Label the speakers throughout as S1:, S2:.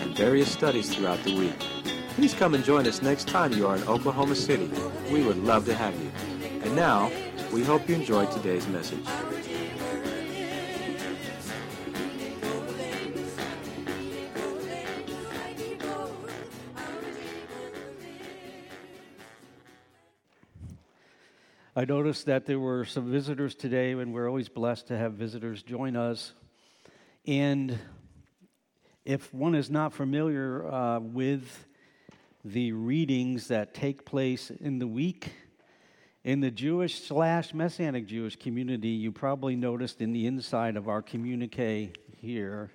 S1: and various studies throughout the week. Please come and join us next time you are in Oklahoma City. We would love to have you. And now, we hope you enjoyed today's message.
S2: I noticed that there were some visitors today, and we're always blessed to have visitors join us. And if one is not familiar uh, with the readings that take place in the week in the Jewish slash Messianic Jewish community, you probably noticed in the inside of our communique here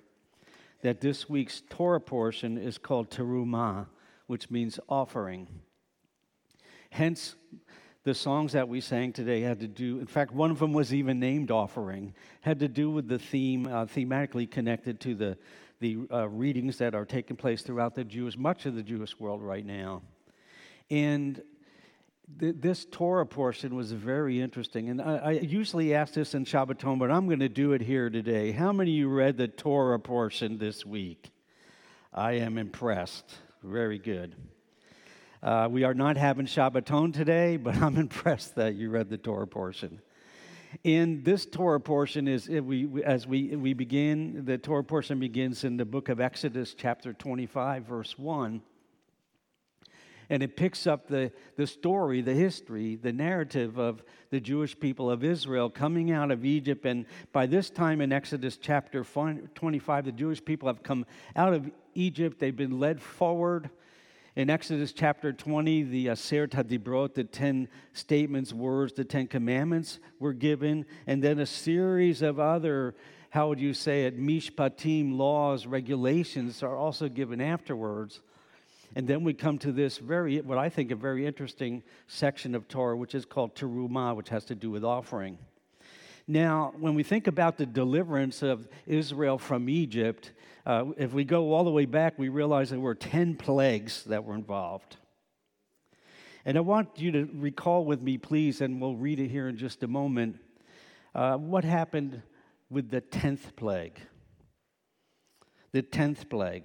S2: that this week's Torah portion is called Terumah, which means offering. Hence, the songs that we sang today had to do, in fact, one of them was even named Offering, had to do with the theme, uh, thematically connected to the the uh, readings that are taking place throughout the Jewish, much of the Jewish world right now. And th- this Torah portion was very interesting. And I, I usually ask this in Shabbaton, but I'm going to do it here today. How many of you read the Torah portion this week? I am impressed. Very good. Uh, we are not having Shabbaton today, but I'm impressed that you read the Torah portion. In this Torah portion is we as we we begin the Torah portion begins in the book of Exodus chapter 25 verse 1 and it picks up the, the story, the history, the narrative of the Jewish people of Israel coming out of Egypt. And by this time in Exodus chapter 25, the Jewish people have come out of Egypt. They've been led forward in Exodus chapter 20, the uh, Aseret HaDibrot, the 10 statements, words, the 10 commandments were given, and then a series of other, how would you say it, mishpatim, laws, regulations are also given afterwards. And then we come to this very, what I think a very interesting section of Torah, which is called Terumah, which has to do with offering. Now, when we think about the deliverance of Israel from Egypt, uh, if we go all the way back, we realize there were 10 plagues that were involved. And I want you to recall with me, please, and we'll read it here in just a moment, uh, what happened with the 10th plague. The 10th plague.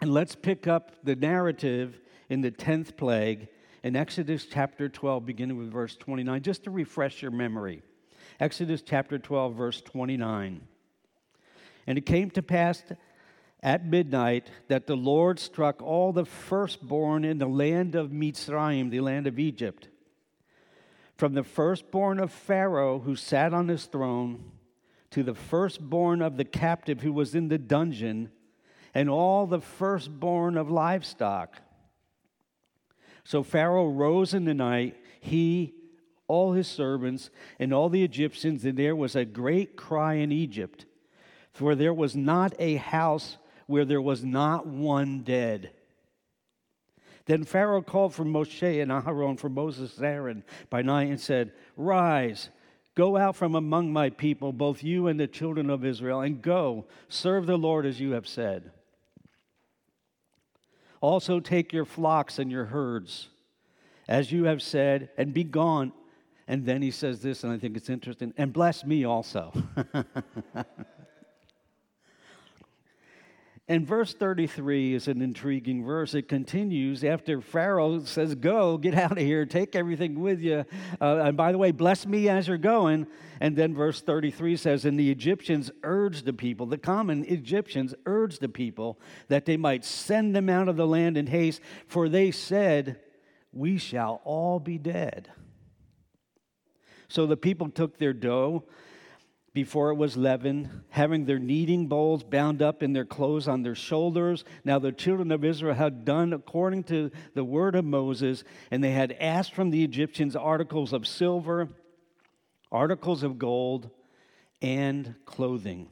S2: And let's pick up the narrative in the 10th plague in Exodus chapter 12, beginning with verse 29, just to refresh your memory. Exodus chapter 12, verse 29. And it came to pass at midnight that the Lord struck all the firstborn in the land of Mitzrayim, the land of Egypt, from the firstborn of Pharaoh who sat on his throne to the firstborn of the captive who was in the dungeon, and all the firstborn of livestock. So Pharaoh rose in the night, he, all his servants, and all the Egyptians, and there was a great cry in Egypt for there was not a house where there was not one dead. Then Pharaoh called for Moshe and Aharon, for Moses and Aaron by night, and said, Rise, go out from among my people, both you and the children of Israel, and go, serve the Lord as you have said. Also take your flocks and your herds, as you have said, and be gone. And then he says this, and I think it's interesting, and bless me also. And verse 33 is an intriguing verse. It continues after Pharaoh says, Go, get out of here, take everything with you. Uh, and by the way, bless me as you're going. And then verse 33 says, And the Egyptians urged the people, the common Egyptians urged the people that they might send them out of the land in haste, for they said, We shall all be dead. So the people took their dough before it was leavened, having their kneading bowls bound up in their clothes on their shoulders. Now the children of Israel had done according to the word of Moses, and they had asked from the Egyptians articles of silver, articles of gold, and clothing.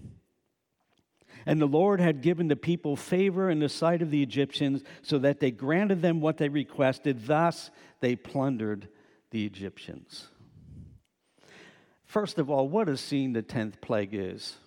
S2: And the Lord had given the people favor in the sight of the Egyptians, so that they granted them what they requested. Thus, they plundered the Egyptians. First of all, what a scene the 10th plague is.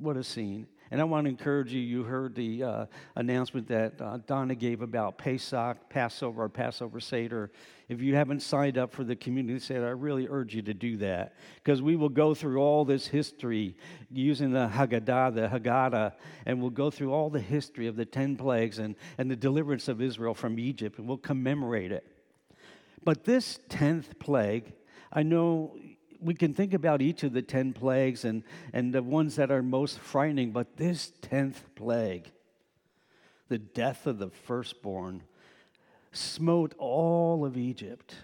S2: What a scene. And I want to encourage you. You heard the uh, announcement that uh, Donna gave about Pesach, Passover, or Passover Seder. If you haven't signed up for the community Seder, I really urge you to do that because we will go through all this history using the Haggadah, the Haggadah, and we'll go through all the history of the 10 plagues and, and the deliverance of Israel from Egypt, and we'll commemorate it. But this 10th plague, I know we can think about each of the 10 plagues and, and the ones that are most frightening, but this 10th plague, the death of the firstborn, smote all of Egypt.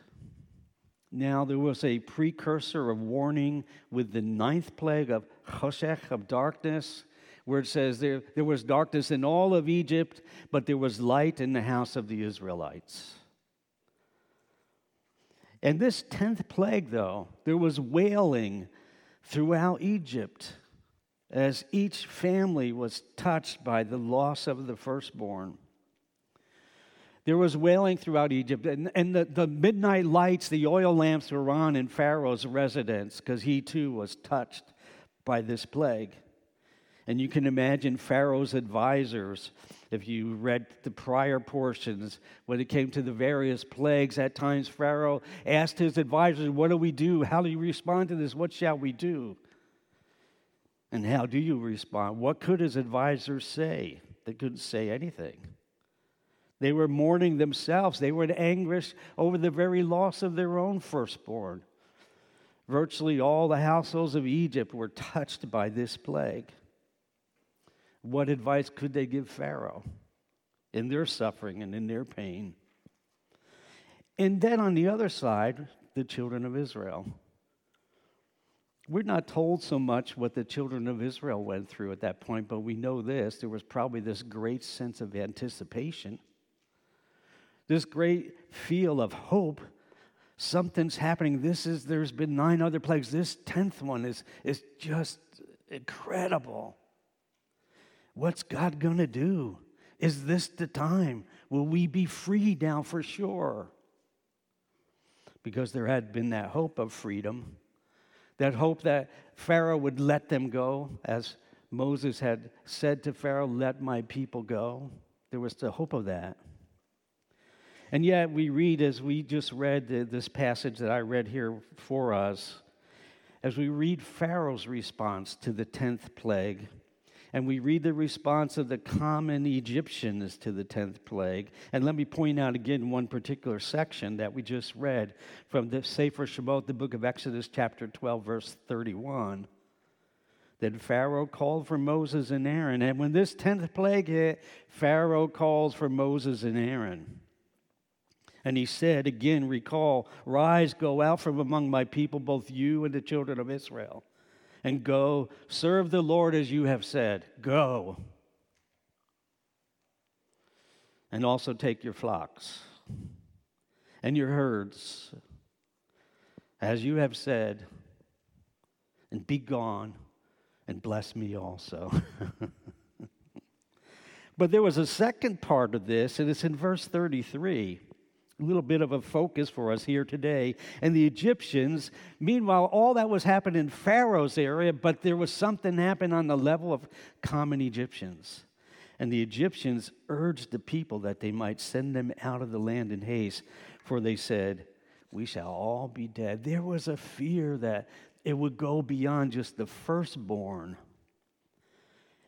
S2: Now, there was a precursor of warning with the ninth plague of Choshech, of darkness, where it says there, there was darkness in all of Egypt, but there was light in the house of the Israelites. And this 10th plague, though, there was wailing throughout Egypt as each family was touched by the loss of the firstborn. There was wailing throughout Egypt, and, and the, the midnight lights, the oil lamps were on in Pharaoh's residence because he too was touched by this plague. And you can imagine Pharaoh's advisors, if you read the prior portions, when it came to the various plagues, at times Pharaoh asked his advisors, What do we do? How do you respond to this? What shall we do? And how do you respond? What could his advisors say? They couldn't say anything. They were mourning themselves. They were in anguish over the very loss of their own firstborn. Virtually all the households of Egypt were touched by this plague. What advice could they give Pharaoh in their suffering and in their pain? And then on the other side, the children of Israel. We're not told so much what the children of Israel went through at that point, but we know this. There was probably this great sense of anticipation, this great feel of hope. Something's happening. This is, there's been nine other plagues. This tenth one is, is just incredible. What's God going to do? Is this the time? Will we be free now for sure? Because there had been that hope of freedom, that hope that Pharaoh would let them go, as Moses had said to Pharaoh, Let my people go. There was the hope of that. And yet, we read, as we just read this passage that I read here for us, as we read Pharaoh's response to the 10th plague, and we read the response of the common Egyptians to the 10th plague. And let me point out again one particular section that we just read from the Sefer Shemot, the book of Exodus, chapter 12, verse 31. Then Pharaoh called for Moses and Aaron. And when this 10th plague hit, Pharaoh calls for Moses and Aaron. And he said, again, recall, rise, go out from among my people, both you and the children of Israel and go serve the Lord as you have said. Go. And also take your flocks and your herds as you have said, and be gone and bless me also. but there was a second part of this, and it's in verse 33 a little bit of a focus for us here today. And the Egyptians, meanwhile, all that was happening in Pharaoh's area, but there was something happening on the level of common Egyptians. And the Egyptians urged the people that they might send them out of the land in haste, for they said, We shall all be dead. There was a fear that it would go beyond just the firstborn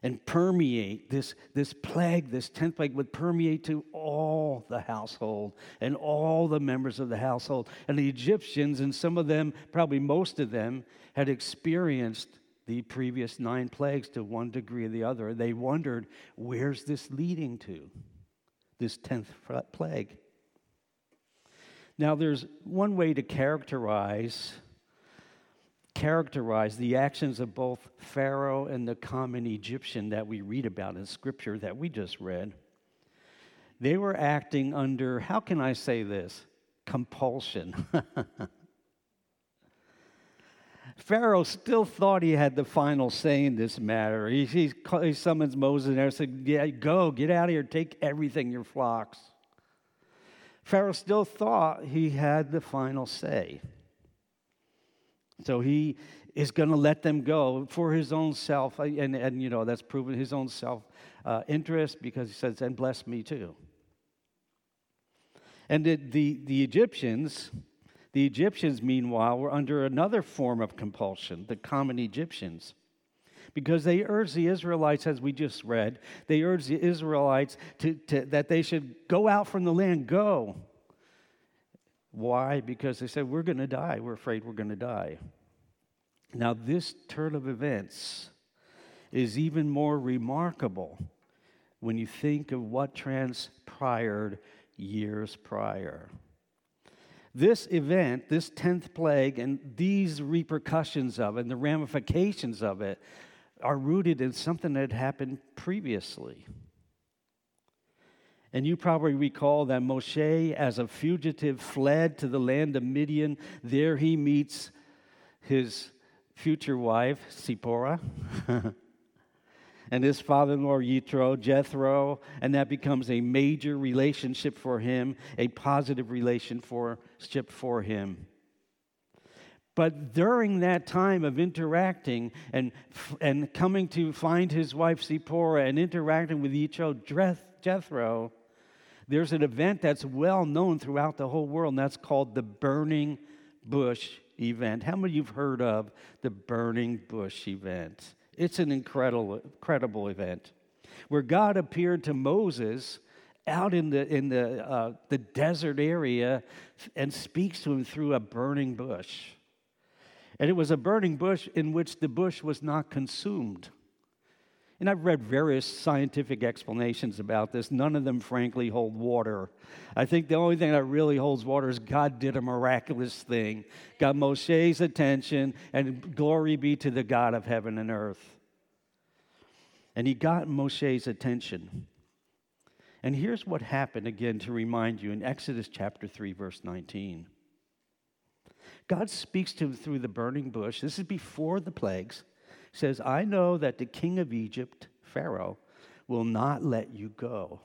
S2: and permeate this, this plague, this 10th plague would permeate to all the household and all the members of the household. And the Egyptians, and some of them, probably most of them, had experienced the previous nine plagues to one degree or the other. They wondered, where's this leading to? This 10th plague. Now, there's one way to characterize characterize the actions of both Pharaoh and the common Egyptian that we read about in Scripture that we just read. They were acting under, how can I say this? Compulsion. Pharaoh still thought he had the final say in this matter. He, he, he summons Moses there and said, yeah, Go, get out of here, take everything, your flocks. Pharaoh still thought he had the final say. So he is going to let them go for his own self. And, and you know, that's proven his own self uh, interest because he says, and bless me too. And the, the, the Egyptians, the Egyptians, meanwhile, were under another form of compulsion, the common Egyptians. Because they urged the Israelites, as we just read, they urged the Israelites to, to, that they should go out from the land, go. Why? Because they said, We're going to die. We're afraid we're going to die. Now, this turn of events is even more remarkable when you think of what transpired years prior. This event, this 10th plague, and these repercussions of it and the ramifications of it are rooted in something that had happened previously. And you probably recall that Moshe, as a fugitive, fled to the land of Midian. There he meets his future wife, Zipporah. and his father in law, Yitro, Jethro, and that becomes a major relationship for him, a positive relationship for him. But during that time of interacting and, and coming to find his wife Zipporah and interacting with Yitro, Jethro, there's an event that's well known throughout the whole world, and that's called the Burning Bush event. How many of you have heard of the Burning Bush event? It's an incredible, incredible event where God appeared to Moses out in the, in the, uh, the desert area and speaks to him through a burning bush. And it was a burning bush in which the bush was not consumed. And I've read various scientific explanations about this. None of them, frankly, hold water. I think the only thing that really holds water is God did a miraculous thing, got Moshe's attention, and glory be to the God of heaven and earth. And he got Moshe's attention. And here's what happened again to remind you in Exodus chapter 3, verse 19. God speaks to him through the burning bush. This is before the plagues says, I know that the king of Egypt, Pharaoh, will not let you go.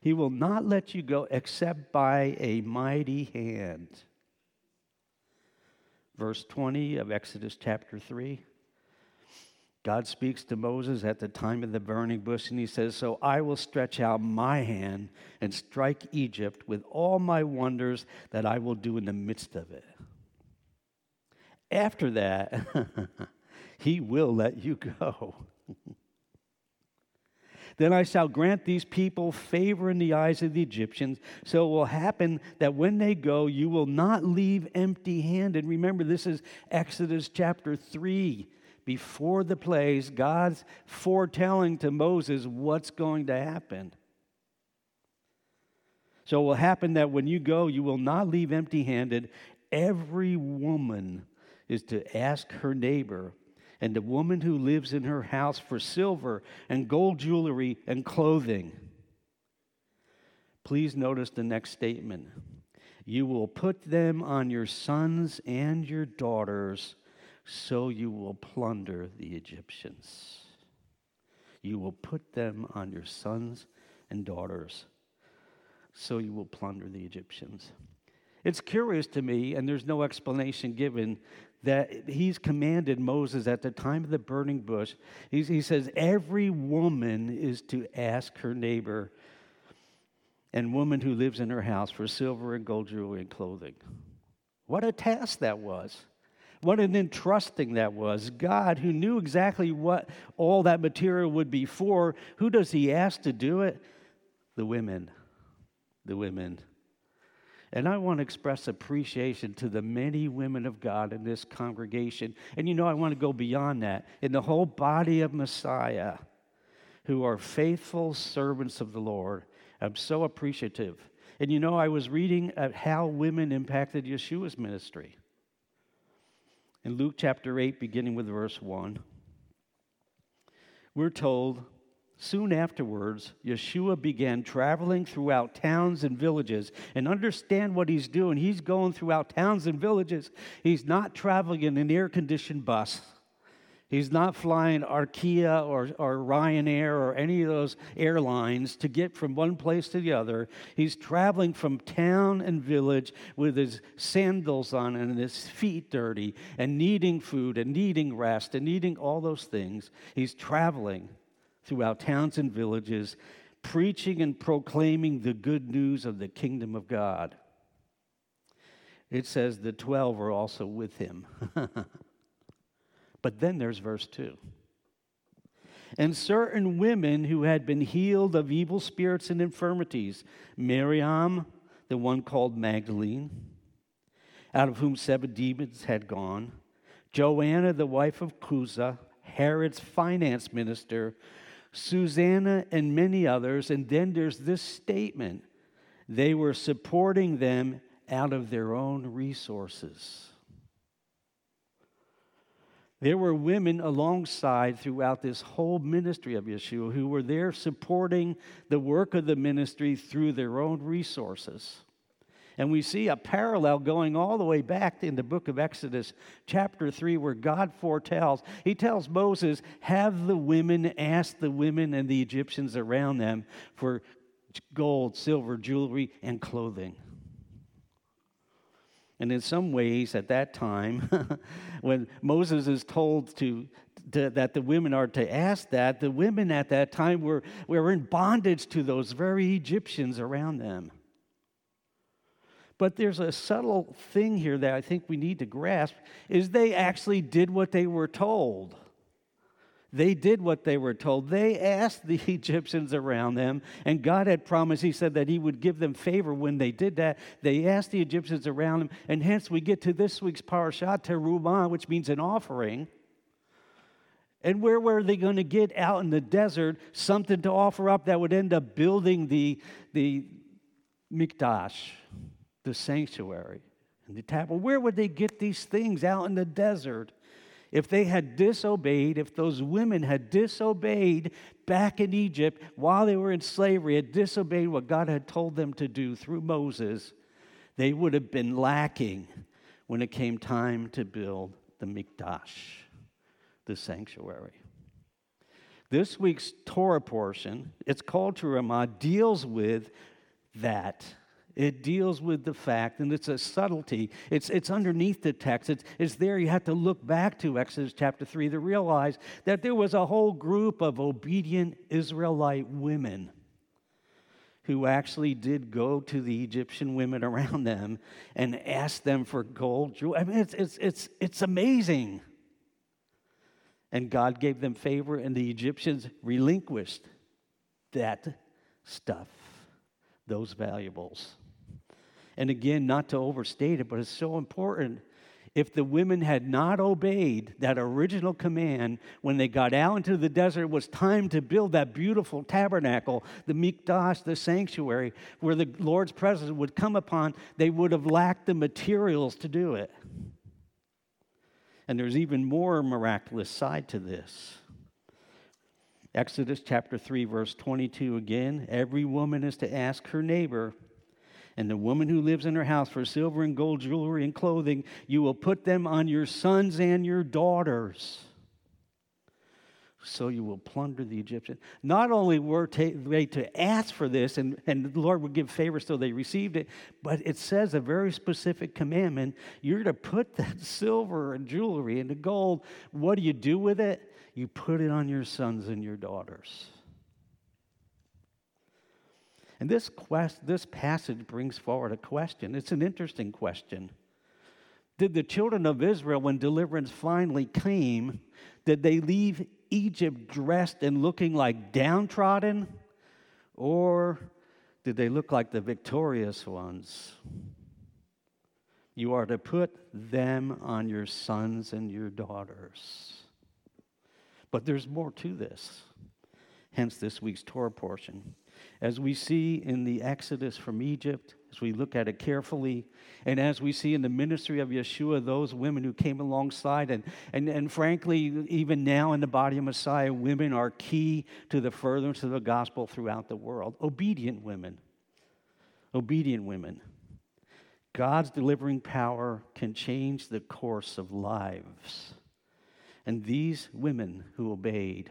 S2: He will not let you go except by a mighty hand. Verse 20 of Exodus chapter 3. God speaks to Moses at the time of the burning bush, and he says, So I will stretch out my hand and strike Egypt with all my wonders that I will do in the midst of it. After that, He will let you go. then I shall grant these people favor in the eyes of the Egyptians. So it will happen that when they go, you will not leave empty handed. Remember, this is Exodus chapter 3. Before the plagues, God's foretelling to Moses what's going to happen. So it will happen that when you go, you will not leave empty handed. Every woman is to ask her neighbor and the woman who lives in her house for silver and gold jewelry and clothing. Please notice the next statement. You will put them on your sons and your daughters, so you will plunder the Egyptians. You will put them on your sons and daughters, so you will plunder the Egyptians. It's curious to me, and there's no explanation given, that he's commanded Moses at the time of the burning bush. He's, he says, Every woman is to ask her neighbor and woman who lives in her house for silver and gold jewelry and clothing. What a task that was. What an entrusting that was. God, who knew exactly what all that material would be for, who does he ask to do it? The women. The women. And I want to express appreciation to the many women of God in this congregation. And you know, I want to go beyond that. In the whole body of Messiah, who are faithful servants of the Lord. I'm so appreciative. And you know, I was reading how women impacted Yeshua's ministry. In Luke chapter 8, beginning with verse 1, we're told Soon afterwards, Yeshua began traveling throughout towns and villages. And understand what he's doing. He's going throughout towns and villages. He's not traveling in an air conditioned bus. He's not flying Arkia or, or Ryanair or any of those airlines to get from one place to the other. He's traveling from town and village with his sandals on and his feet dirty and needing food and needing rest and needing all those things. He's traveling throughout towns and villages, preaching and proclaiming the good news of the kingdom of God. It says the 12 are also with him. but then there's verse 2. And certain women who had been healed of evil spirits and infirmities, Miriam, the one called Magdalene, out of whom seven demons had gone, Joanna, the wife of Chuza, Herod's finance minister, Susanna, and many others. And then there's this statement they were supporting them out of their own resources. There were women alongside throughout this whole ministry of Yeshua who were there supporting the work of the ministry through their own resources. And we see a parallel going all the way back in the book of Exodus, chapter 3, where God foretells. He tells Moses, Have the women ask the women and the Egyptians around them for gold, silver, jewelry, and clothing. And in some ways, at that time, when Moses is told to, to, that the women are to ask that, the women at that time were, were in bondage to those very Egyptians around them. But there's a subtle thing here that I think we need to grasp is they actually did what they were told. They did what they were told. They asked the Egyptians around them, and God had promised, He said that He would give them favor when they did that. They asked the Egyptians around them, and hence we get to this week's parashat, Terumah, which means an offering. And where were they going to get out in the desert something to offer up that would end up building the, the Mikdash? The sanctuary and the temple. Where would they get these things out in the desert? If they had disobeyed, if those women had disobeyed back in Egypt while they were in slavery, had disobeyed what God had told them to do through Moses, they would have been lacking when it came time to build the Mikdash, the sanctuary. This week's Torah portion, it's called Terumah, deals with that it deals with the fact, and it's a subtlety. It's, it's underneath the text. It's, it's there. You have to look back to Exodus chapter 3 to realize that there was a whole group of obedient Israelite women who actually did go to the Egyptian women around them and ask them for gold. I mean, it's, it's, it's, it's amazing. And God gave them favor, and the Egyptians relinquished that stuff, those valuables. And again, not to overstate it, but it's so important. If the women had not obeyed that original command when they got out into the desert, it was time to build that beautiful tabernacle, the mikdash, the sanctuary, where the Lord's presence would come upon, they would have lacked the materials to do it. And there's even more miraculous side to this. Exodus chapter 3, verse 22 again every woman is to ask her neighbor and the woman who lives in her house for silver and gold jewelry and clothing, you will put them on your sons and your daughters. So you will plunder the Egyptian. Not only were they to ask for this, and, and the Lord would give favor so they received it, but it says a very specific commandment. You're to put that silver and jewelry and the gold. What do you do with it? You put it on your sons and your daughters. And this, quest, this passage brings forward a question. It's an interesting question. Did the children of Israel, when deliverance finally came, did they leave Egypt dressed and looking like downtrodden? Or did they look like the victorious ones? You are to put them on your sons and your daughters. But there's more to this, hence this week's Torah portion. As we see in the Exodus from Egypt, as we look at it carefully, and as we see in the ministry of Yeshua, those women who came alongside, and, and, and frankly, even now in the body of Messiah, women are key to the furtherance of the gospel throughout the world. Obedient women. Obedient women. God's delivering power can change the course of lives. And these women who obeyed,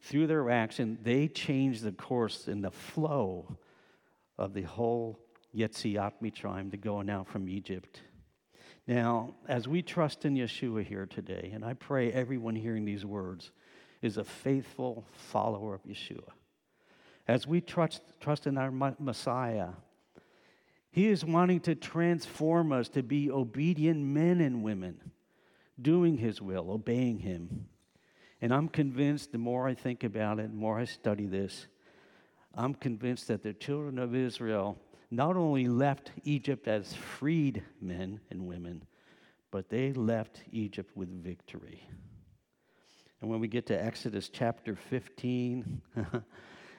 S2: through their action, they changed the course and the flow of the whole Yetziat Mitzrayim, the going out from Egypt. Now, as we trust in Yeshua here today, and I pray everyone hearing these words is a faithful follower of Yeshua. As we trust, trust in our Messiah, he is wanting to transform us to be obedient men and women, doing His will, obeying Him. And I'm convinced the more I think about it, the more I study this, I'm convinced that the children of Israel not only left Egypt as freed men and women, but they left Egypt with victory. And when we get to Exodus chapter 15,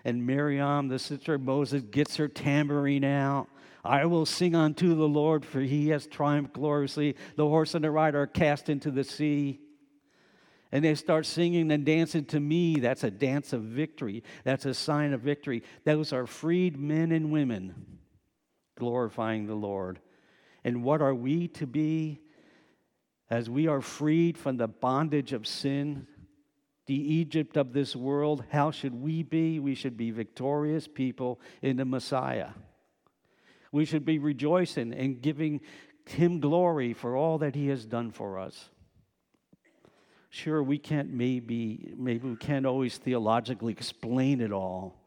S2: and Miriam, the sister of Moses, gets her tambourine out I will sing unto the Lord, for he has triumphed gloriously. The horse and the rider are cast into the sea. And they start singing and dancing to me. That's a dance of victory. That's a sign of victory. Those are freed men and women glorifying the Lord. And what are we to be as we are freed from the bondage of sin, the Egypt of this world? How should we be? We should be victorious people in the Messiah. We should be rejoicing and giving Him glory for all that He has done for us. Sure, we can't maybe, maybe we can't always theologically explain it all.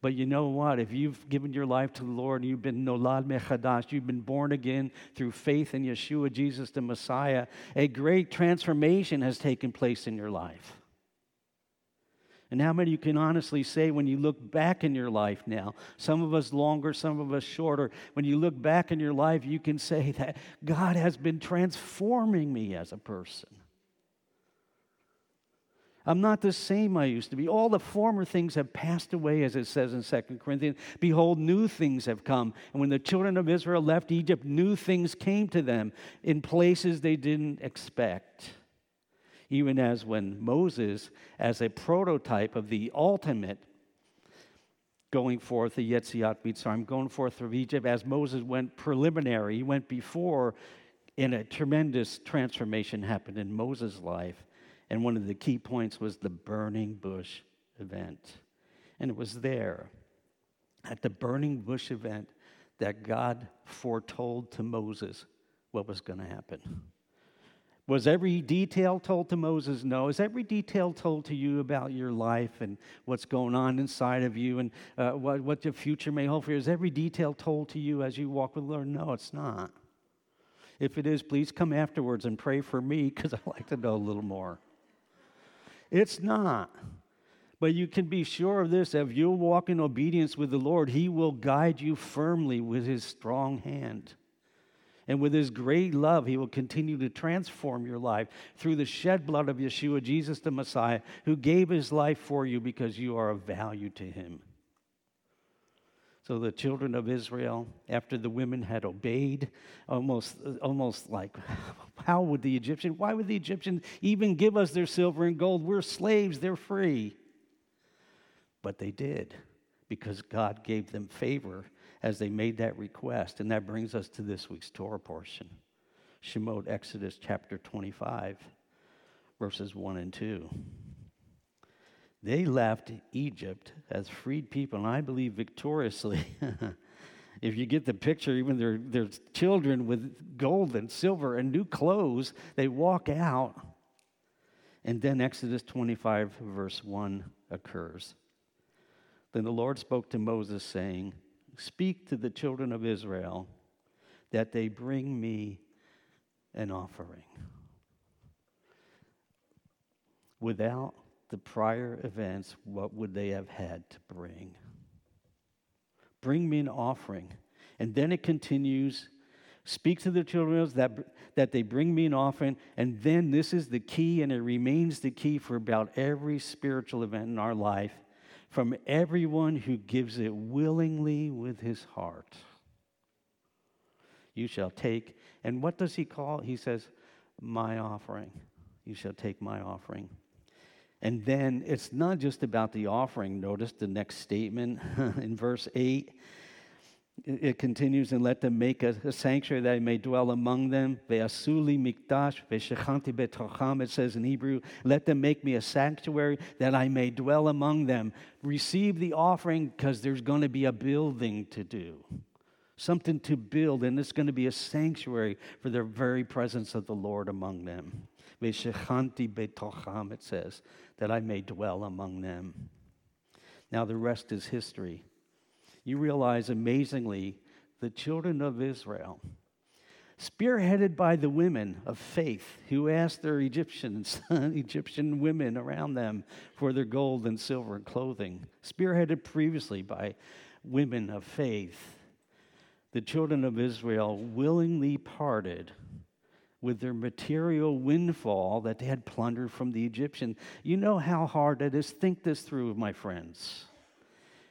S2: But you know what? If you've given your life to the Lord and you've been nolad mechadash, you've been born again through faith in Yeshua, Jesus the Messiah, a great transformation has taken place in your life. And how many you can honestly say when you look back in your life now, some of us longer, some of us shorter, when you look back in your life, you can say that God has been transforming me as a person. I'm not the same I used to be. All the former things have passed away, as it says in 2 Corinthians. Behold, new things have come. And when the children of Israel left Egypt, new things came to them in places they didn't expect even as when Moses, as a prototype of the ultimate going forth, the Yetziat Mitzrayim, going forth from Egypt, as Moses went preliminary, he went before, and a tremendous transformation happened in Moses' life. And one of the key points was the burning bush event. And it was there, at the burning bush event, that God foretold to Moses what was going to happen. Was every detail told to Moses? No. Is every detail told to you about your life and what's going on inside of you and uh, what, what your future may hold for you? Is every detail told to you as you walk with the Lord? No, it's not. If it is, please come afterwards and pray for me because I'd like to know a little more. It's not. But you can be sure of this if you walk in obedience with the Lord, He will guide you firmly with His strong hand. And with his great love, he will continue to transform your life through the shed blood of Yeshua, Jesus the Messiah, who gave his life for you because you are of value to him. So the children of Israel, after the women had obeyed, almost, almost like, how would the Egyptian, why would the Egyptians even give us their silver and gold? We're slaves, they're free. But they did because God gave them favor as they made that request. And that brings us to this week's Torah portion Shemot, Exodus chapter 25, verses 1 and 2. They left Egypt as freed people, and I believe victoriously. if you get the picture, even their, their children with gold and silver and new clothes, they walk out. And then Exodus 25, verse 1 occurs. Then the Lord spoke to Moses, saying, Speak to the children of Israel that they bring me an offering. Without the prior events, what would they have had to bring? Bring me an offering. And then it continues speak to the children that, that they bring me an offering. And then this is the key, and it remains the key for about every spiritual event in our life from everyone who gives it willingly with his heart. You shall take, and what does he call? He says, My offering. You shall take my offering. And then it's not just about the offering. Notice the next statement in verse 8 it continues, and let them make a, a, sanctuary that I may dwell among them. Ve'asuli ve'shechanti betocham. It says in Hebrew, let them make me a sanctuary that I may dwell among them. Receive the offering because there's going to be a building to do, something to build, and it's going to be a sanctuary for the very presence of the Lord among them. Ve'shechanti betocham. It says that I may dwell among them. Now the rest is history you realize amazingly the children of Israel, spearheaded by the women of faith who asked their Egyptians, Egyptian women around them for their gold and silver and clothing, spearheaded previously by women of faith, the children of Israel willingly parted with their material windfall that they had plundered from the Egyptian. You know how hard it is. Think this through, my friends.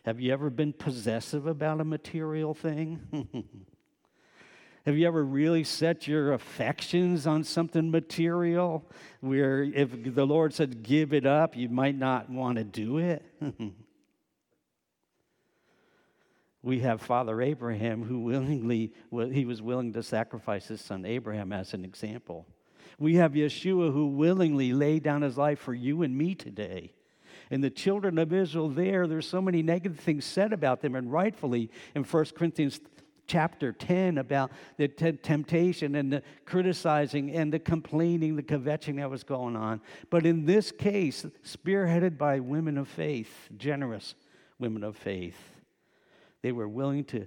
S2: Have you ever been possessive about a material thing? Have you ever really set your affections on something material where if the Lord said give it up, you might not want to do it? we have Father Abraham who willingly he was willing to sacrifice his son Abraham as an example. We have Yeshua who willingly laid down his life for you and me today and the children of Israel there, there's so many negative things said about them, and rightfully in 1 Corinthians chapter 10 about the t- temptation and the criticizing and the complaining, the kvetching that was going on. But in this case, spearheaded by women of faith, generous women of faith, they were willing to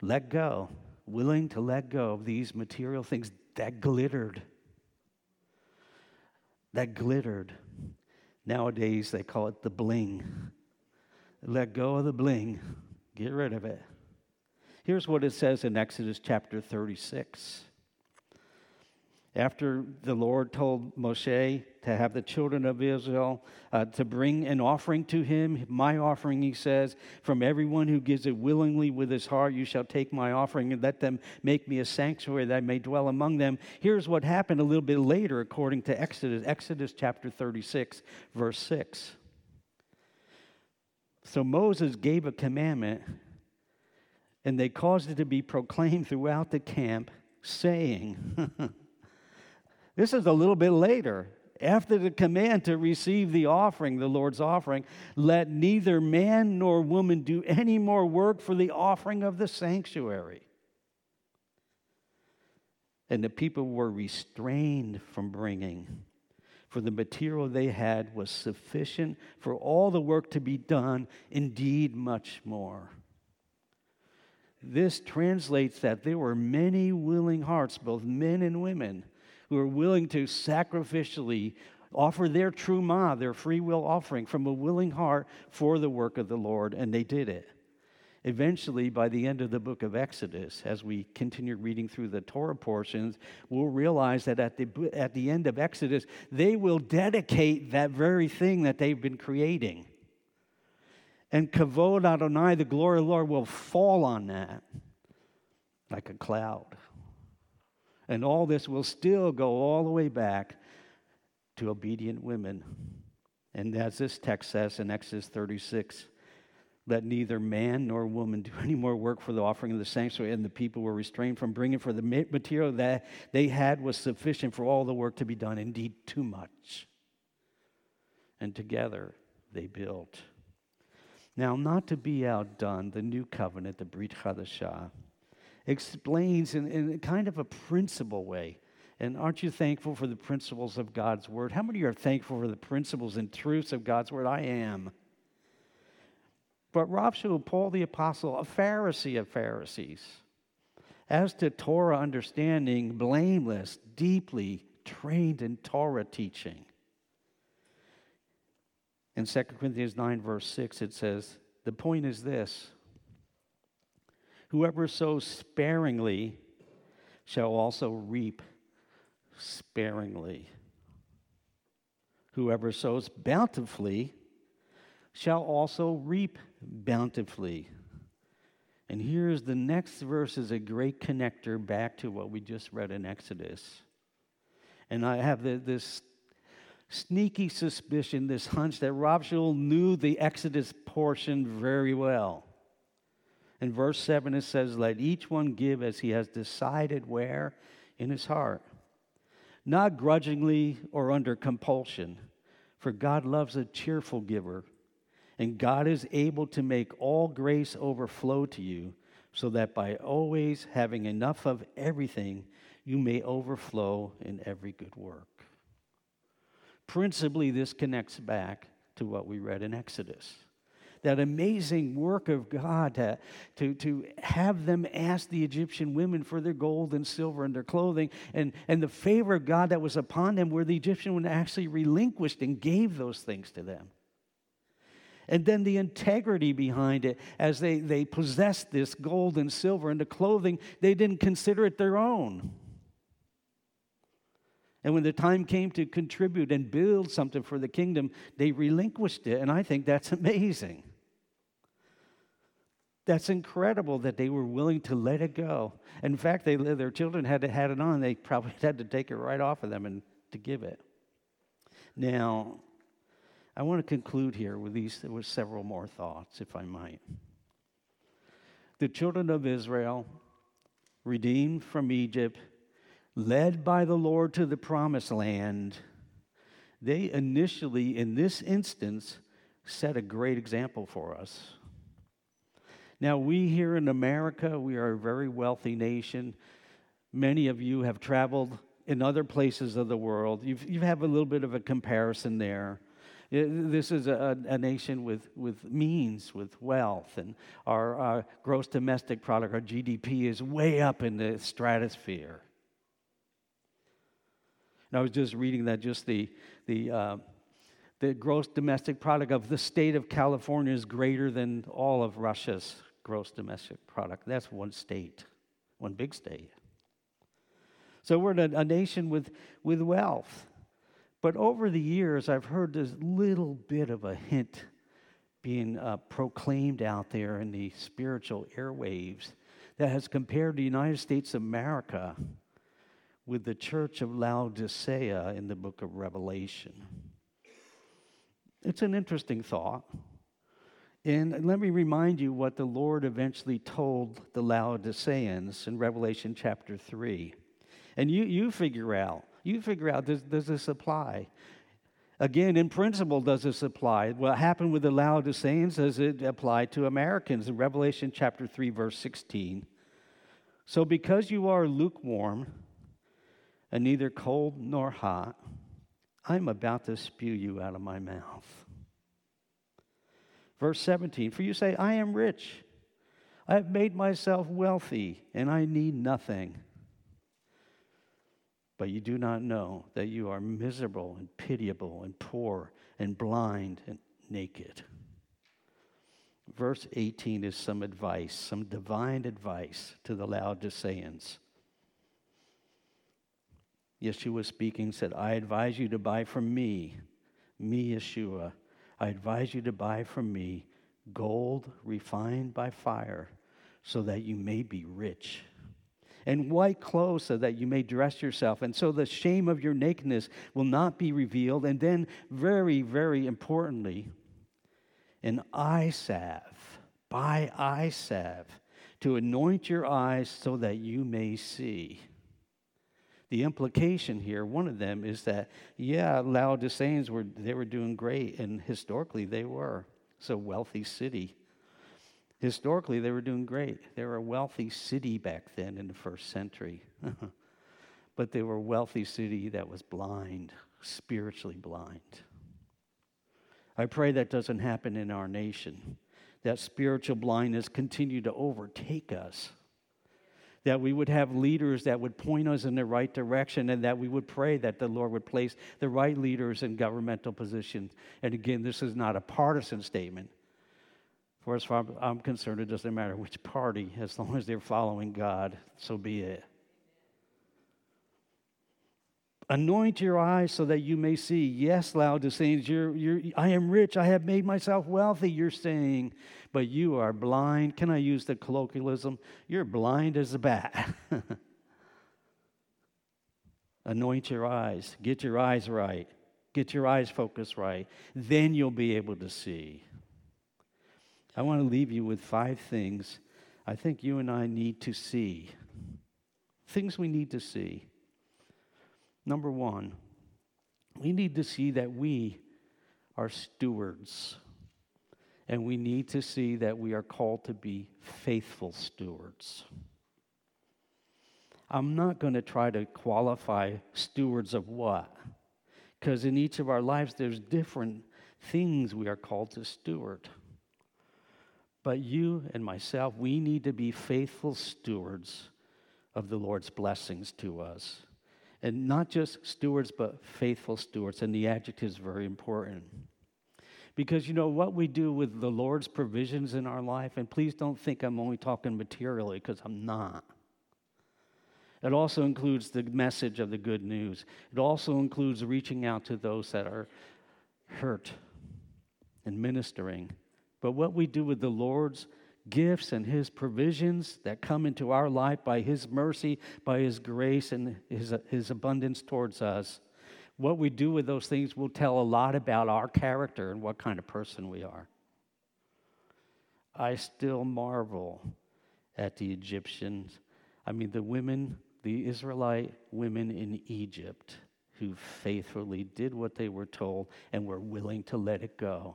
S2: let go, willing to let go of these material things that glittered. That glittered. Nowadays, they call it the bling. Let go of the bling, get rid of it. Here's what it says in Exodus chapter 36. After the Lord told Moshe to have the children of Israel uh, to bring an offering to him, my offering, he says, from everyone who gives it willingly with his heart, you shall take my offering and let them make me a sanctuary that I may dwell among them. Here's what happened a little bit later, according to Exodus, Exodus chapter 36, verse 6. So Moses gave a commandment, and they caused it to be proclaimed throughout the camp, saying, This is a little bit later. After the command to receive the offering, the Lord's offering, let neither man nor woman do any more work for the offering of the sanctuary. And the people were restrained from bringing, for the material they had was sufficient for all the work to be done, indeed, much more. This translates that there were many willing hearts, both men and women who are willing to sacrificially offer their truma, their free will offering from a willing heart for the work of the Lord, and they did it. Eventually, by the end of the book of Exodus, as we continue reading through the Torah portions, we'll realize that at the, at the end of Exodus, they will dedicate that very thing that they've been creating. And Kavod Adonai, the glory of the Lord, will fall on that like a cloud. And all this will still go all the way back to obedient women. And as this text says in Exodus 36, let neither man nor woman do any more work for the offering of the sanctuary, and the people were restrained from bringing, for the material that they had was sufficient for all the work to be done, indeed, too much. And together they built. Now, not to be outdone, the new covenant, the Brit Chadashah, explains in, in kind of a principle way. And aren't you thankful for the principles of God's word? How many are thankful for the principles and truths of God's word? I am. But Shaul, Paul the Apostle, a Pharisee of Pharisees, as to Torah understanding, blameless, deeply trained in Torah teaching. In 2 Corinthians 9, verse 6, it says, The point is this Whoever sows sparingly shall also reap sparingly. Whoever sows bountifully shall also reap bountifully. And here's the next verse is a great connector back to what we just read in Exodus. And I have the, this sneaky suspicion, this hunch that Rav Shaul knew the Exodus portion very well. In verse 7, it says, Let each one give as he has decided where in his heart, not grudgingly or under compulsion, for God loves a cheerful giver. And God is able to make all grace overflow to you, so that by always having enough of everything, you may overflow in every good work. Principally, this connects back to what we read in Exodus. That amazing work of God to, to, to have them ask the Egyptian women for their gold and silver and their clothing, and, and the favor of God that was upon them, where the Egyptian women actually relinquished and gave those things to them. And then the integrity behind it, as they, they possessed this gold and silver and the clothing, they didn't consider it their own. And when the time came to contribute and build something for the kingdom, they relinquished it. And I think that's amazing. That's incredible that they were willing to let it go. In fact, they, their children had to had it on. They probably had to take it right off of them and to give it. Now, I want to conclude here with these with several more thoughts, if I might. The children of Israel, redeemed from Egypt, led by the Lord to the promised land, they initially, in this instance, set a great example for us. Now, we here in America, we are a very wealthy nation. Many of you have traveled in other places of the world. You've, you have a little bit of a comparison there. This is a, a, nation with, with means, with wealth, and our, our gross domestic product, our GDP, is way up in the stratosphere. And I was just reading that just the, the, uh, the gross domestic product of the state of California is greater than all of Russia's gross domestic product. That's one state, one big state. So we're a, a nation with, with wealth. But over the years, I've heard this little bit of a hint being uh, proclaimed out there in the spiritual airwaves that has compared the United States of America with the church of Laodicea in the book of Revelation. It's an interesting thought. And let me remind you what the Lord eventually told the Laodiceans in Revelation chapter 3. And you, you figure out, you figure out, does, does this apply? Again, in principle, does this apply? What happened with the Laodiceans, does it apply to Americans? In Revelation chapter 3, verse 16. So because you are lukewarm, and neither cold nor hot, I'm about to spew you out of my mouth. Verse 17 For you say, I am rich, I have made myself wealthy, and I need nothing. But you do not know that you are miserable and pitiable and poor and blind and naked. Verse 18 is some advice, some divine advice to the Laodiceans. Yeshua speaking said, I advise you to buy from me, me, Yeshua. I advise you to buy from me gold refined by fire so that you may be rich, and white clothes so that you may dress yourself, and so the shame of your nakedness will not be revealed. And then, very, very importantly, an eye salve, buy eye salve to anoint your eyes so that you may see the implication here, one of them is that, yeah, Laodiceans were they were doing great, and historically they were. It's a wealthy city. Historically, they were doing great. They were a wealthy city back then in the first century. but they were a wealthy city that was blind, spiritually blind. I pray that doesn't happen in our nation, that spiritual blindness continue to overtake us that we would have leaders that would point us in the right direction, and that we would pray that the Lord would place the right leaders in governmental positions. And again, this is not a partisan statement. For as far as I'm concerned, it doesn't matter which party, as long as they're following God, so be it. Anoint your eyes so that you may see. Yes, Laodiceans, you're, you're, I am rich. I have made myself wealthy, you're saying, but you are blind. Can I use the colloquialism? You're blind as a bat. Anoint your eyes. Get your eyes right. Get your eyes focused right. Then you'll be able to see. I want to leave you with five things I think you and I need to see. Things we need to see. Number one, we need to see that we are stewards. And we need to see that we are called to be faithful stewards. I'm not going to try to qualify stewards of what, because in each of our lives, there's different things we are called to steward. But you and myself, we need to be faithful stewards of the Lord's blessings to us. And not just stewards, but faithful stewards. And the adjective is very important. Because you know what we do with the Lord's provisions in our life, and please don't think I'm only talking materially, because I'm not. It also includes the message of the good news. It also includes reaching out to those that are hurt and ministering. But what we do with the Lord's gifts and His provisions that come into our life by His mercy, by His grace, and His, His abundance towards us. What we do with those things will tell a lot about our character and what kind of person we are. I still marvel at the Egyptians. I mean, the women, the Israelite women in Egypt who faithfully did what they were told and were willing to let it go.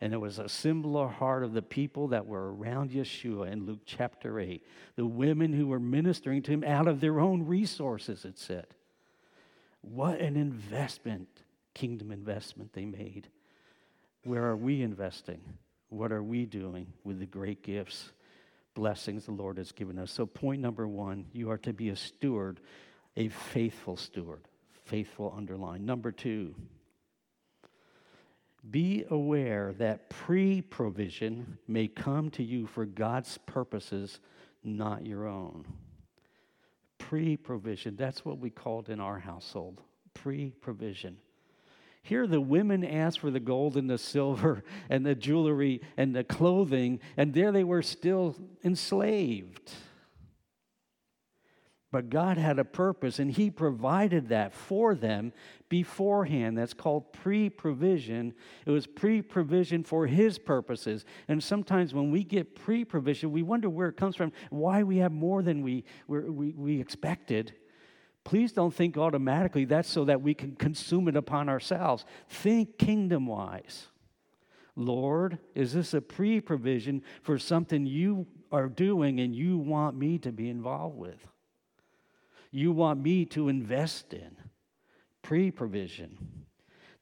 S2: And it was a similar heart of the people that were around Yeshua in Luke chapter 8. The women who were ministering to him out of their own resources, it said. What an investment, kingdom investment they made. Where are we investing? What are we doing with the great gifts, blessings the Lord has given us? So, point number one, you are to be a steward, a faithful steward. Faithful underline. Number two, be aware that pre provision may come to you for God's purposes, not your own. Pre provision, that's what we called in our household. Pre provision. Here, the women asked for the gold and the silver and the jewelry and the clothing, and there they were still enslaved. But God had a purpose, and He provided that for them beforehand. That's called pre provision. It was pre provision for His purposes. And sometimes when we get pre provision, we wonder where it comes from, why we have more than we, we, we expected. Please don't think automatically that's so that we can consume it upon ourselves. Think kingdom wise. Lord, is this a pre provision for something you are doing and you want me to be involved with? You want me to invest in. Pre provision.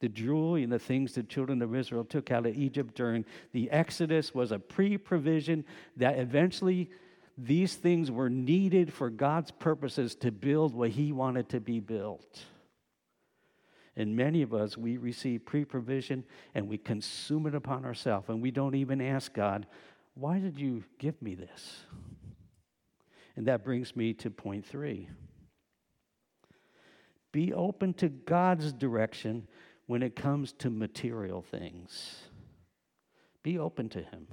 S2: The jewelry and the things the children of Israel took out of Egypt during the Exodus was a pre provision that eventually these things were needed for God's purposes to build what He wanted to be built. And many of us, we receive pre provision and we consume it upon ourselves, and we don't even ask God, Why did you give me this? And that brings me to point three. Be open to God's direction when it comes to material things. Be open to Him.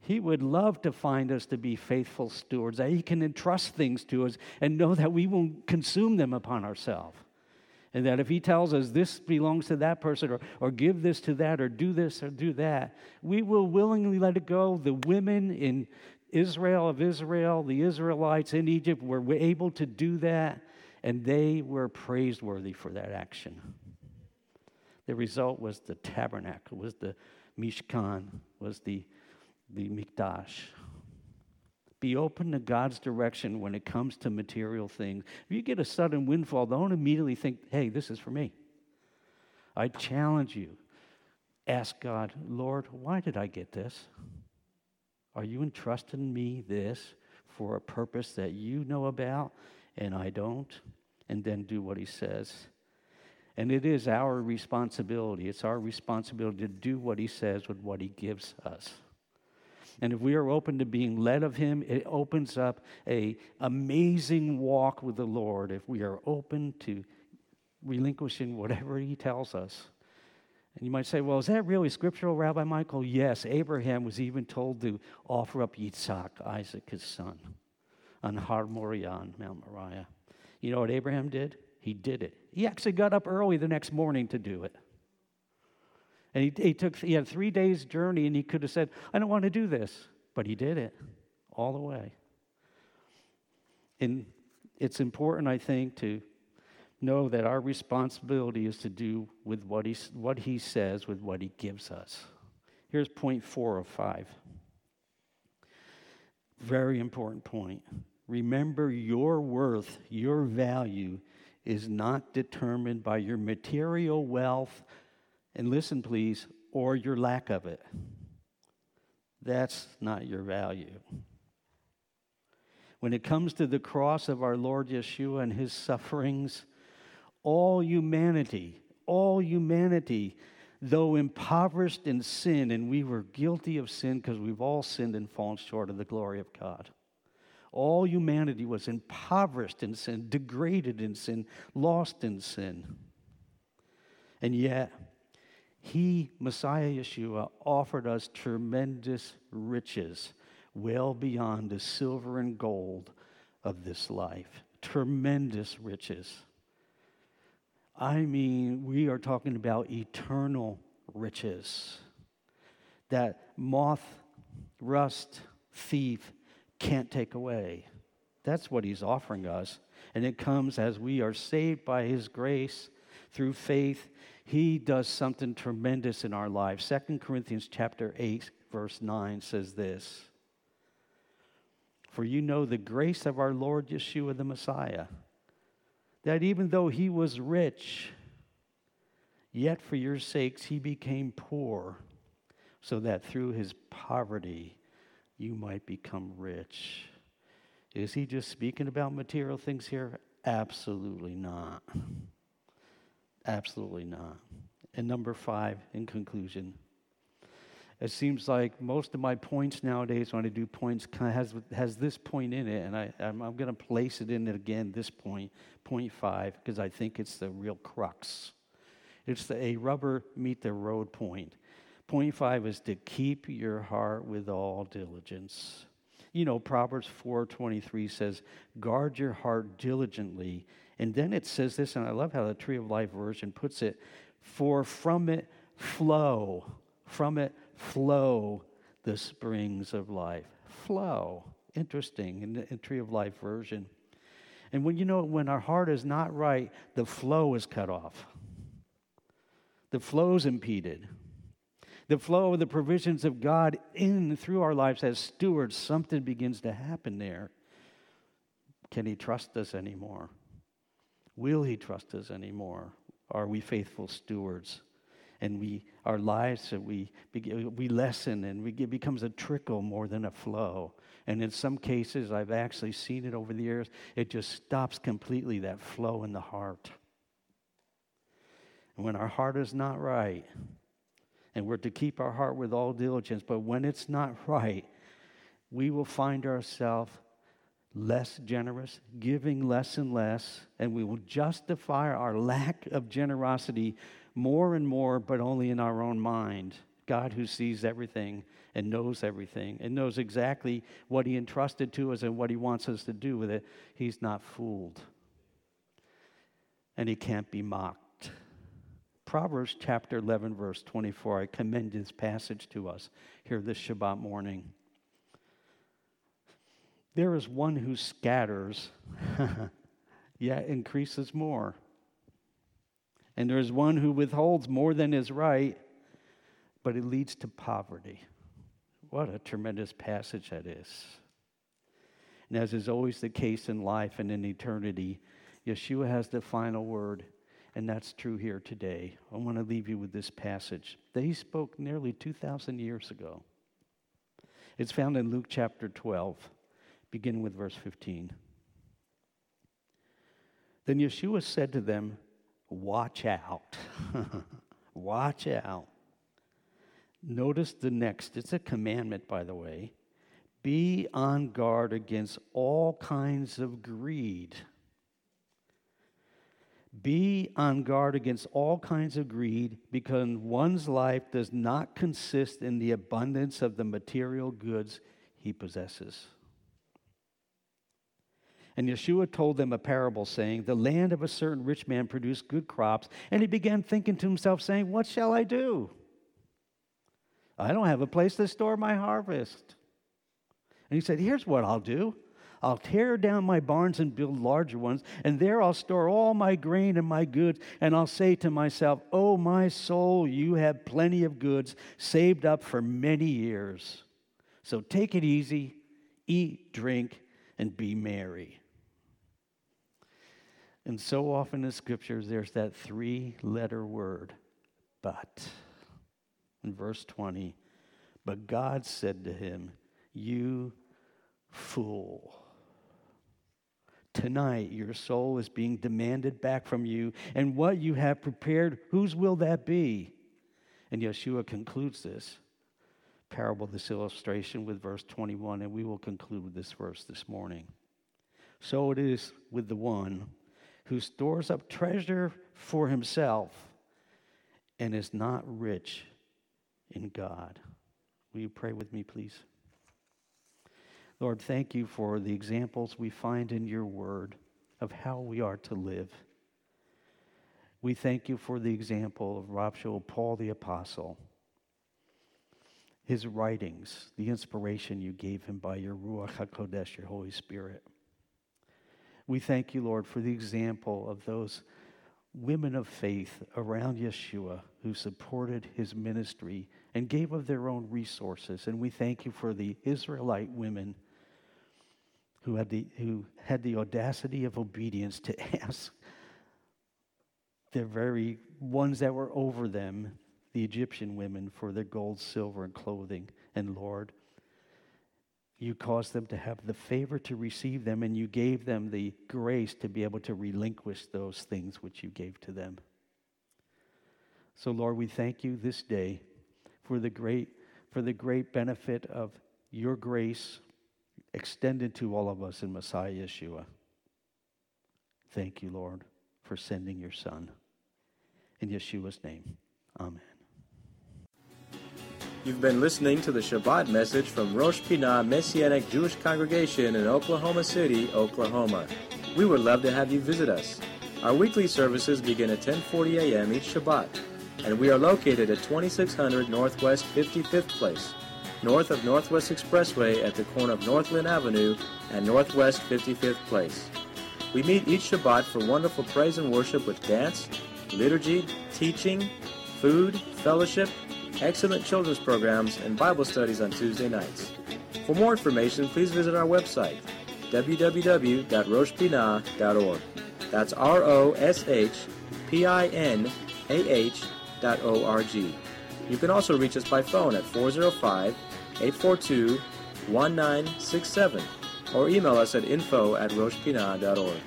S2: He would love to find us to be faithful stewards, that He can entrust things to us and know that we won't consume them upon ourselves. And that if He tells us this belongs to that person, or, or give this to that, or do this or do that, we will willingly let it go. The women in Israel of Israel, the Israelites in Egypt were able to do that and they were praiseworthy for that action. The result was the tabernacle, was the Mishkan, was the, the Mikdash. Be open to God's direction when it comes to material things. If you get a sudden windfall, don't immediately think, hey, this is for me. I challenge you. Ask God, Lord, why did I get this? Are you entrusting me this for a purpose that you know about and I don't, and then do what he says. And it is our responsibility. It's our responsibility to do what he says with what he gives us. And if we are open to being led of him, it opens up a amazing walk with the Lord if we are open to relinquishing whatever he tells us. And you might say, well, is that really scriptural, Rabbi Michael? Yes, Abraham was even told to offer up Yitzhak, Isaac, his son, on Har Moriah, Mount Moriah. You know what Abraham did? He did it. He actually got up early the next morning to do it. And he, he took he had three days journey, and he could have said, "I don't want to do this," but he did it all the way. And it's important, I think, to know that our responsibility is to do with what he, what he says with what he gives us. Here's point four of five. Very important point. Remember, your worth, your value is not determined by your material wealth, and listen, please, or your lack of it. That's not your value. When it comes to the cross of our Lord Yeshua and his sufferings, all humanity, all humanity, though impoverished in sin, and we were guilty of sin because we've all sinned and fallen short of the glory of God. All humanity was impoverished in sin, degraded in sin, lost in sin. And yet, He, Messiah Yeshua, offered us tremendous riches, well beyond the silver and gold of this life. Tremendous riches. I mean, we are talking about eternal riches that moth, rust, thief can't take away. That's what he's offering us. And it comes as we are saved by his grace through faith. He does something tremendous in our lives. Second Corinthians chapter 8 verse 9 says this. For you know the grace of our Lord Yeshua the Messiah that even though he was rich, yet for your sakes he became poor, so that through his poverty you might become rich. Is he just speaking about material things here? Absolutely not. Absolutely not. And number five, in conclusion, it seems like most of my points nowadays, when I do points, kind of has, has this point in it, and I, I'm, I'm going to place it in it again, this point, point five, because I think it's the real crux. It's the a rubber meet the road point. Point five is to keep your heart with all diligence. You know, Proverbs 4:23 says, "Guard your heart diligently." And then it says this, and I love how the Tree of Life version puts it, "For from it flow, from it flow the springs of life. Flow. Interesting in the in Tree of Life version. And when you know when our heart is not right, the flow is cut off. The flow is impeded. The flow of the provisions of God in through our lives as stewards, something begins to happen there. Can he trust us anymore? Will he trust us anymore? Are we faithful stewards? and we our lives we we lessen and we, it becomes a trickle more than a flow and in some cases i've actually seen it over the years it just stops completely that flow in the heart and when our heart is not right and we're to keep our heart with all diligence but when it's not right we will find ourselves less generous, giving less and less, and we will justify our lack of generosity more and more, but only in our own mind. God, who sees everything and knows everything and knows exactly what He entrusted to us and what He wants us to do with it, He's not fooled. And He can't be mocked. Proverbs chapter 11, verse 24, I commend this passage to us here this Shabbat morning. There is one who scatters, yet increases more and there is one who withholds more than is right, but it leads to poverty. What a tremendous passage that is. And as is always the case in life and in eternity, Yeshua has the final word, and that's true here today. I want to leave you with this passage that he spoke nearly 2,000 years ago. It's found in Luke chapter 12, beginning with verse 15. Then Yeshua said to them, watch out. watch out. Notice the next. It's a commandment, by the way. Be on guard against all kinds of greed. Be on guard against all kinds of greed because one's life does not consist in the abundance of the material goods he possesses. And Yeshua told them a parable, saying, The land of a certain rich man produced good crops, and he began thinking to himself, saying, What shall I do? I don't have a place to store my harvest. And he said, Here's what I'll do I'll tear down my barns and build larger ones, and there I'll store all my grain and my goods. And I'll say to myself, Oh, my soul, you have plenty of goods saved up for many years. So take it easy, eat, drink, and be merry. And so often in scriptures, there's that three letter word, but. In verse 20, but God said to him, You fool. Tonight, your soul is being demanded back from you, and what you have prepared, whose will that be? And Yeshua concludes this parable, this illustration, with verse 21, and we will conclude with this verse this morning. So it is with the one who stores up treasure for himself and is not rich in God. Will you pray with me, please? Lord, thank you for the examples we find in your word of how we are to live. We thank you for the example of Rav Paul the Apostle, his writings, the inspiration you gave him by your Ruach HaKodesh, your Holy Spirit. We thank you, Lord, for the example of those women of faith around Yeshua who supported his ministry and gave of their own resources. And we thank you for the Israelite women who had the, who had the audacity of obedience to ask the very ones that were over them, the Egyptian women, for their gold, silver, and clothing. And Lord, you caused them to have the favor to receive them, and you gave them the grace to be able to relinquish those things which you gave to them. So, Lord, we thank you this day for the great, for the great benefit of your grace extended to all of us in Messiah Yeshua. Thank you, Lord, for sending your Son. In Yeshua's name, Amen.
S1: You've been listening to the Shabbat message from Rosh Pinah Messianic Jewish Congregation in Oklahoma City, Oklahoma. We would love to have you visit us. Our weekly services begin at 10:40 a.m. each Shabbat, and we are located at 2600 Northwest 55th Place, north of Northwest Expressway at the corner of Northland Avenue and Northwest 55th Place. We meet each Shabbat for wonderful praise and worship with dance, liturgy, teaching, food, fellowship, excellent children's programs, and Bible studies on Tuesday nights. For more information, please visit our website, www.roshpinah.org. That's R O S H P I N A H dot O R G. You can also reach us by phone at 405 842 1967 or email us at info at roshpinah.org.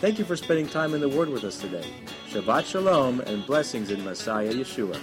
S1: Thank you for spending time in the Word with us today. Shabbat Shalom and blessings in Messiah Yeshua.